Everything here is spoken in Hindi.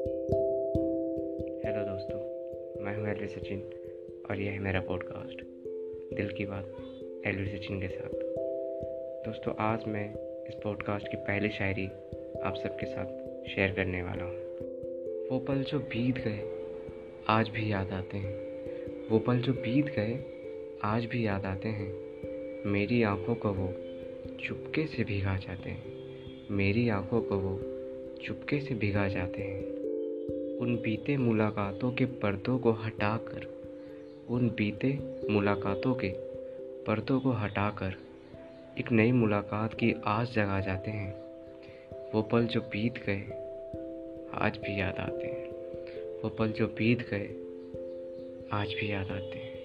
हेलो दोस्तों, मैं हूँ एलवी सचिन और यह है मेरा पॉडकास्ट दिल की बात एलवी सचिन के साथ। दोस्तों, आज मैं इस पॉडकास्ट की पहली शायरी आप सबके साथ शेयर करने वाला हूँ। वो पल जो बीत गए, आज भी याद आते हैं। वो पल जो बीत गए, आज भी याद आते हैं। मेरी आँखों को वो चुपके से भिगा जाते हैं। मेरी आँखों को वो चुपके से भिगा जाते हैं। उन बीते मुलाकातों के पर्दों को हटाकर, उन बीते मुलाकातों के पर्दों को हटाकर एक नई मुलाकात की आस जगा जाते हैं। वो पल जो बीत गए, आज भी याद आते हैं। वो पल जो बीत गए, आज भी याद आते हैं।